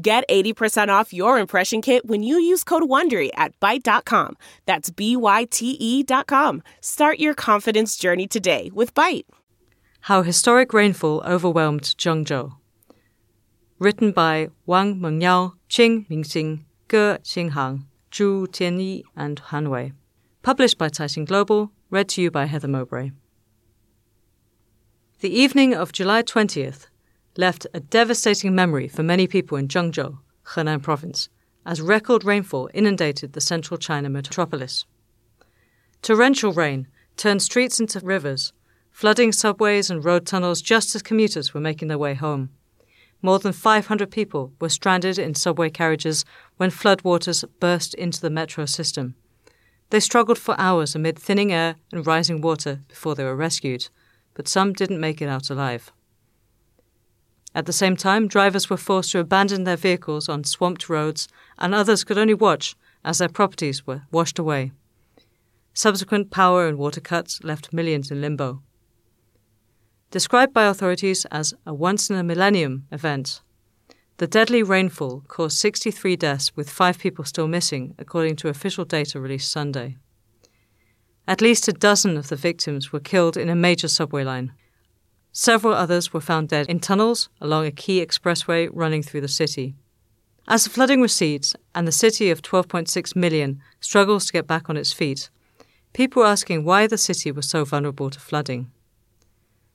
Get 80% off your impression kit when you use code WONDERY at Byte.com. That's B-Y-T-E dot com. Start your confidence journey today with Byte. How Historic Rainfall Overwhelmed Zhengzhou. Written by Wang Mengyao, Qin Minxing, Ge Xinghang, Zhu Tianyi, and Han Wei. Published by Caixin Global, read to you by Heather Mowbray. The evening of July 20th left a devastating memory for many people in Zhengzhou, Henan province, as record rainfall inundated the central China metropolis. Torrential rain turned streets into rivers, flooding subways and road tunnels just as commuters were making their way home. More than 500 people were stranded in subway carriages when floodwaters burst into the metro system. They struggled for hours amid thinning air and rising water before they were rescued, but some didn't make it out alive. At the same time, drivers were forced to abandon their vehicles on swamped roads, and others could only watch as their properties were washed away. Subsequent power and water cuts left millions in limbo. Described by authorities as a once in a millennium event, the deadly rainfall caused 63 deaths, with five people still missing, according to official data released Sunday. At least a dozen of the victims were killed in a major subway line. Several others were found dead in tunnels along a key expressway running through the city. As the flooding recedes and the city of 12.6 million struggles to get back on its feet, people are asking why the city was so vulnerable to flooding.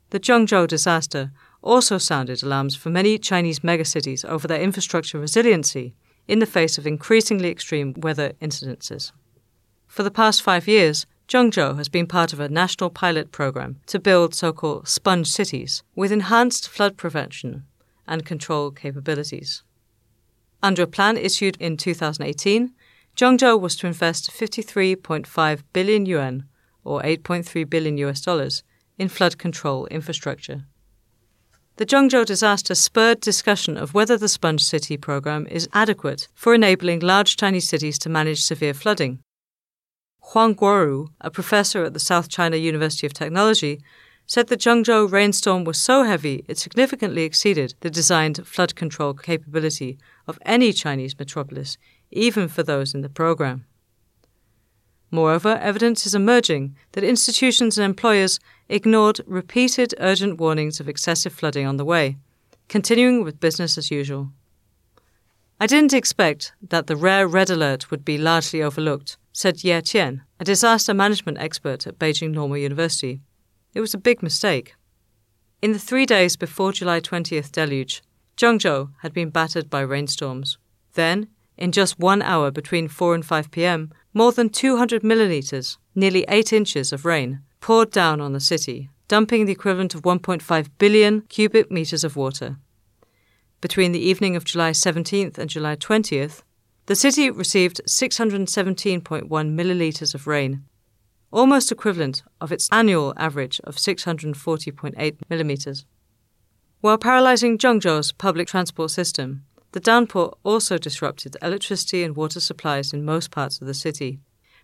The Zhengzhou disaster also sounded alarms for many Chinese megacities over their infrastructure resiliency in the face of increasingly extreme weather incidences. For the past five years, Zhengzhou has been part of a national pilot program to build so called sponge cities with enhanced flood prevention and control capabilities. Under a plan issued in 2018, Zhengzhou was to invest 53.5 billion yuan, or 8.3 billion US dollars, in flood control infrastructure. The Zhengzhou disaster spurred discussion of whether the Sponge City program is adequate for enabling large Chinese cities to manage severe flooding. Huang Guoru, a professor at the South China University of Technology, said the Zhengzhou rainstorm was so heavy it significantly exceeded the designed flood control capability of any Chinese metropolis, even for those in the program. Moreover, evidence is emerging that institutions and employers ignored repeated urgent warnings of excessive flooding on the way, continuing with business as usual. I didn't expect that the rare red alert would be largely overlooked, said Ye Qian, a disaster management expert at Beijing Normal University. It was a big mistake. In the three days before July 20th deluge, Zhengzhou had been battered by rainstorms. Then, in just one hour between 4 and 5 pm, more than 200 millimeters, nearly 8 inches of rain, poured down on the city, dumping the equivalent of 1.5 billion cubic meters of water. Between the evening of July 17th and July 20th, the city received 617.1 millilitres of rain, almost equivalent of its annual average of 640.8 millimetres. While paralysing Zhengzhou's public transport system, the downpour also disrupted electricity and water supplies in most parts of the city.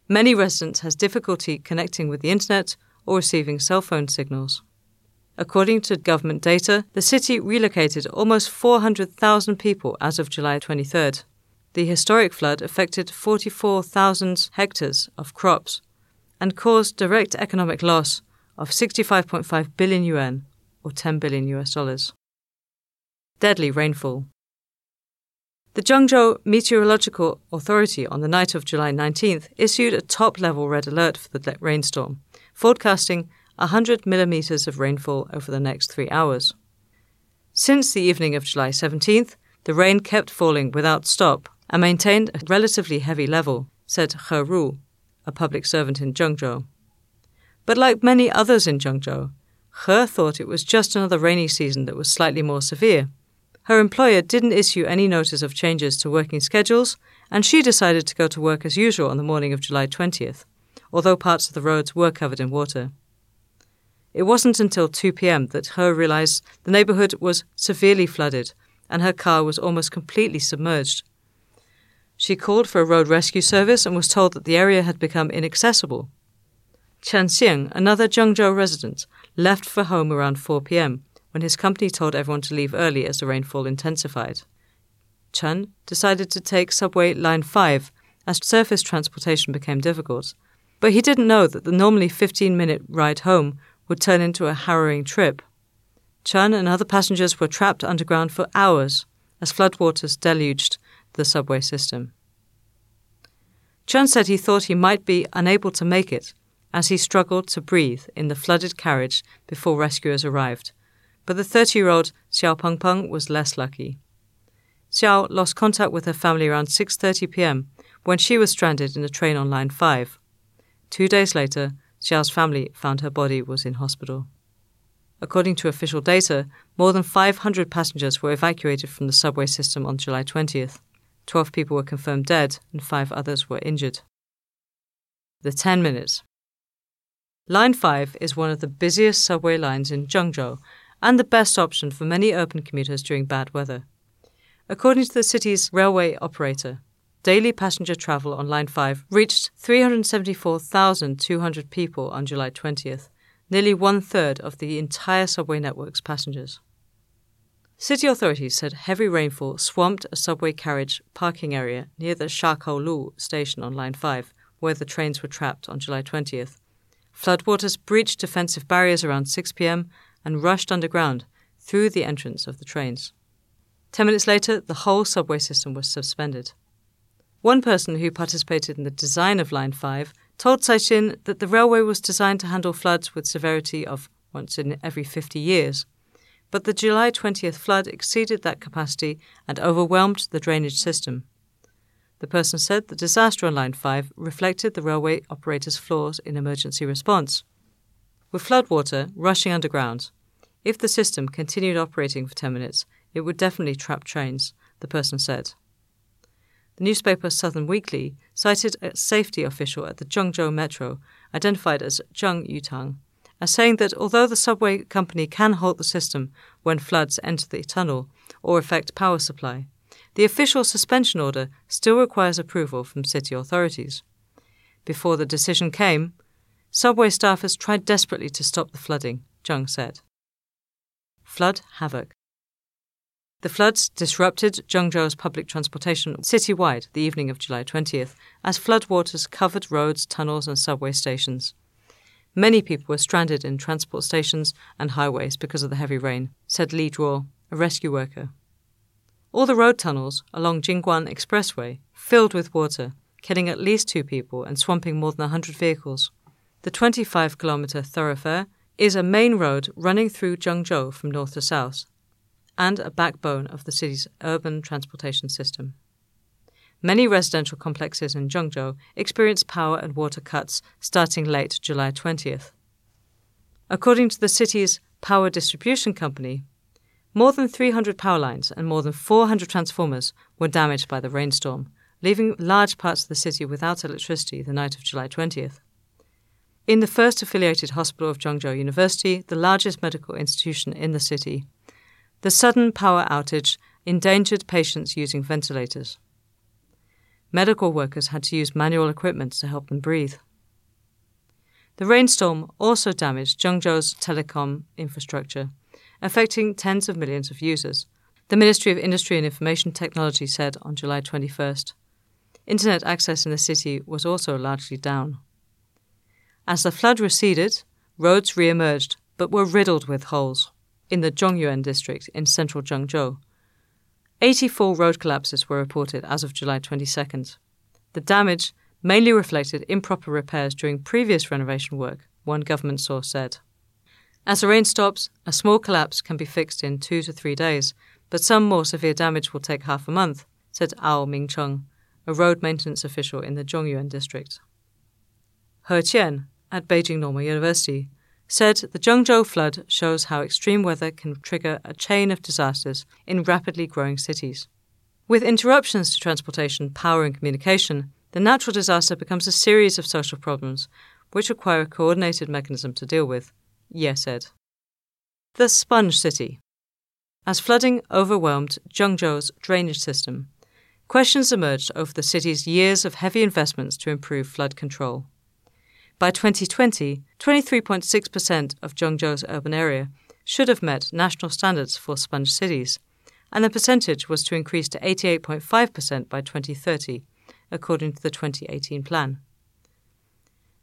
Many residents had difficulty connecting with the internet or receiving cell phone signals. According to government data, the city relocated almost 400,000 people as of July 23rd. The historic flood affected 44,000 hectares of crops and caused direct economic loss of 65.5 billion yuan or 10 billion US dollars. Deadly rainfall. The Zhengzhou Meteorological Authority on the night of July 19th issued a top level red alert for the rainstorm, forecasting 100 millimetres of rainfall over the next three hours. Since the evening of July 17th, the rain kept falling without stop and maintained a relatively heavy level, said He Ru, a public servant in Zhengzhou. But like many others in Zhengzhou, He thought it was just another rainy season that was slightly more severe. Her employer didn't issue any notice of changes to working schedules, and she decided to go to work as usual on the morning of July 20th, although parts of the roads were covered in water. It wasn't until 2 pm that He realized the neighborhood was severely flooded and her car was almost completely submerged. She called for a road rescue service and was told that the area had become inaccessible. Chen Xiang, another Zhengzhou resident, left for home around 4 pm when his company told everyone to leave early as the rainfall intensified. Chen decided to take subway line 5 as surface transportation became difficult, but he didn't know that the normally 15 minute ride home would turn into a harrowing trip. Chen and other passengers were trapped underground for hours as floodwaters deluged the subway system. Chen said he thought he might be unable to make it as he struggled to breathe in the flooded carriage before rescuers arrived, but the 30 year old Xiao Pengpeng was less lucky. Xiao lost contact with her family around 6:30 p.m. when she was stranded in a train on line 5. 2 days later, Xiao's family found her body was in hospital. According to official data, more than 500 passengers were evacuated from the subway system on July 20th. 12 people were confirmed dead and 5 others were injured. The 10 minutes. Line 5 is one of the busiest subway lines in Zhengzhou and the best option for many urban commuters during bad weather. According to the city's railway operator, daily passenger travel on Line 5 reached 374,200 people on July 20th, nearly one third of the entire subway network's passengers. City authorities said heavy rainfall swamped a subway carriage parking area near the Shakou station on Line 5, where the trains were trapped on July 20th. Floodwaters breached defensive barriers around 6 pm and rushed underground through the entrance of the trains. Ten minutes later, the whole subway system was suspended. One person who participated in the design of Line 5 told Caixin that the railway was designed to handle floods with severity of once in every 50 years. But the July 20th flood exceeded that capacity and overwhelmed the drainage system. The person said the disaster on Line 5 reflected the railway operator's flaws in emergency response. With floodwater rushing underground, if the system continued operating for 10 minutes, it would definitely trap trains, the person said. The newspaper Southern Weekly cited a safety official at the Zhengzhou Metro, identified as Zheng Yutang, as saying that although the subway company can halt the system when floods enter the tunnel or affect power supply, the official suspension order still requires approval from city authorities. Before the decision came, subway staffers tried desperately to stop the flooding, Zheng said. Flood havoc. The floods disrupted Zhengzhou's public transportation citywide the evening of July 20th as floodwaters covered roads, tunnels, and subway stations. Many people were stranded in transport stations and highways because of the heavy rain, said Li Zhuo, a rescue worker. All the road tunnels along Jingguang Expressway filled with water, killing at least two people and swamping more than 100 vehicles. The 25 kilometre thoroughfare is a main road running through Zhengzhou from north to south and a backbone of the city's urban transportation system. Many residential complexes in Zhengzhou experienced power and water cuts starting late July 20th. According to the city's power distribution company, more than 300 power lines and more than 400 transformers were damaged by the rainstorm, leaving large parts of the city without electricity the night of July 20th. In the first affiliated hospital of Zhengzhou University, the largest medical institution in the city, the sudden power outage endangered patients using ventilators. Medical workers had to use manual equipment to help them breathe. The rainstorm also damaged Zhengzhou's telecom infrastructure, affecting tens of millions of users, the Ministry of Industry and Information Technology said on July 21st. Internet access in the city was also largely down. As the flood receded, roads re emerged but were riddled with holes in the Zhongyuan district in central Zhengzhou. 84 road collapses were reported as of July 22nd. The damage mainly reflected improper repairs during previous renovation work, one government source said. As the rain stops, a small collapse can be fixed in two to three days, but some more severe damage will take half a month, said Ao Mingcheng, a road maintenance official in the Zhongyuan district. Ye Qian, at Beijing Normal University, said the Zhengzhou flood shows how extreme weather can trigger a chain of disasters in rapidly growing cities. With interruptions to transportation, power, and communication, the natural disaster becomes a series of social problems which require a coordinated mechanism to deal with, Ye said. The Sponge City. As flooding overwhelmed Zhengzhou's drainage system, questions emerged over the city's years of heavy investments to improve flood control. By 2020, 23.6% of Zhengzhou's urban area should have met national standards for sponge cities, and the percentage was to increase to 88.5% by 2030, according to the 2018 plan.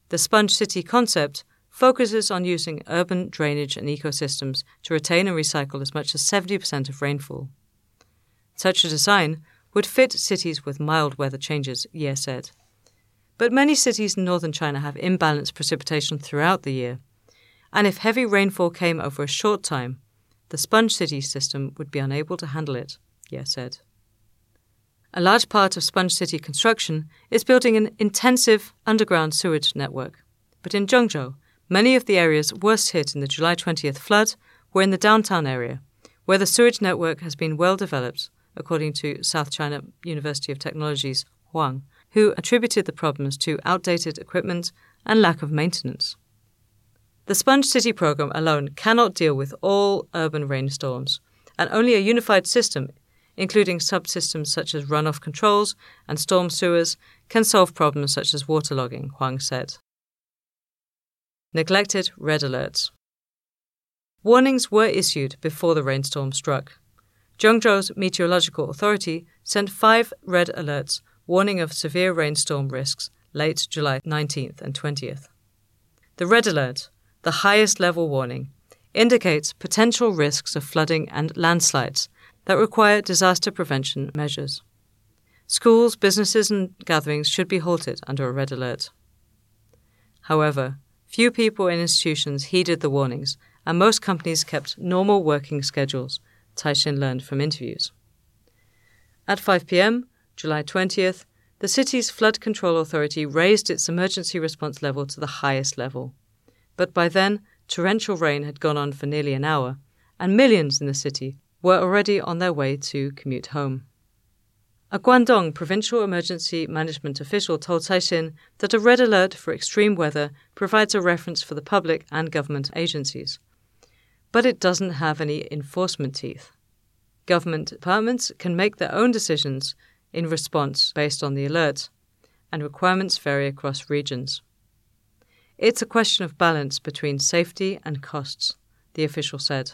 The sponge city concept focuses on using urban drainage and ecosystems to retain and recycle as much as 70% of rainfall. Such a design would fit cities with mild weather changes, Ye said. But many cities in northern China have imbalanced precipitation throughout the year, and if heavy rainfall came over a short time, the sponge city system would be unable to handle it, Ye said. A large part of Sponge City construction is building an intensive underground sewage network. But in Zhengzhou, many of the areas worst hit in the July 20th flood were in the downtown area, where the sewage network has been well developed, according to South China University of Technology's Huang, who attributed the problems to outdated equipment and lack of maintenance. The Sponge City program alone cannot deal with all urban rainstorms, and only a unified system, including subsystems such as runoff controls and storm sewers, can solve problems such as waterlogging, Huang said. Neglected red alerts. Warnings were issued before the rainstorm struck. Zhengzhou's meteorological authority sent five red alerts warning of severe rainstorm risks late July 19th and 20th. The red alert, the highest level warning, indicates potential risks of flooding and landslides that require disaster prevention measures. Schools, businesses, and gatherings should be halted under a red alert. However, few people and institutions heeded the warnings, and most companies kept normal working schedules, Caixin learned from interviews. At 5 p.m., July 20th, the city's flood control authority raised its emergency response level to the highest level. But by then, torrential rain had gone on for nearly an hour, and millions in the city were already on their way to commute home. A Guangdong provincial emergency management official told Caixin that a red alert for extreme weather provides a reference for the public and government agencies. But it doesn't have any enforcement teeth. Government departments can make their own decisions in response based on the alert, and requirements vary across regions. It's a question of balance between safety and costs, the official said.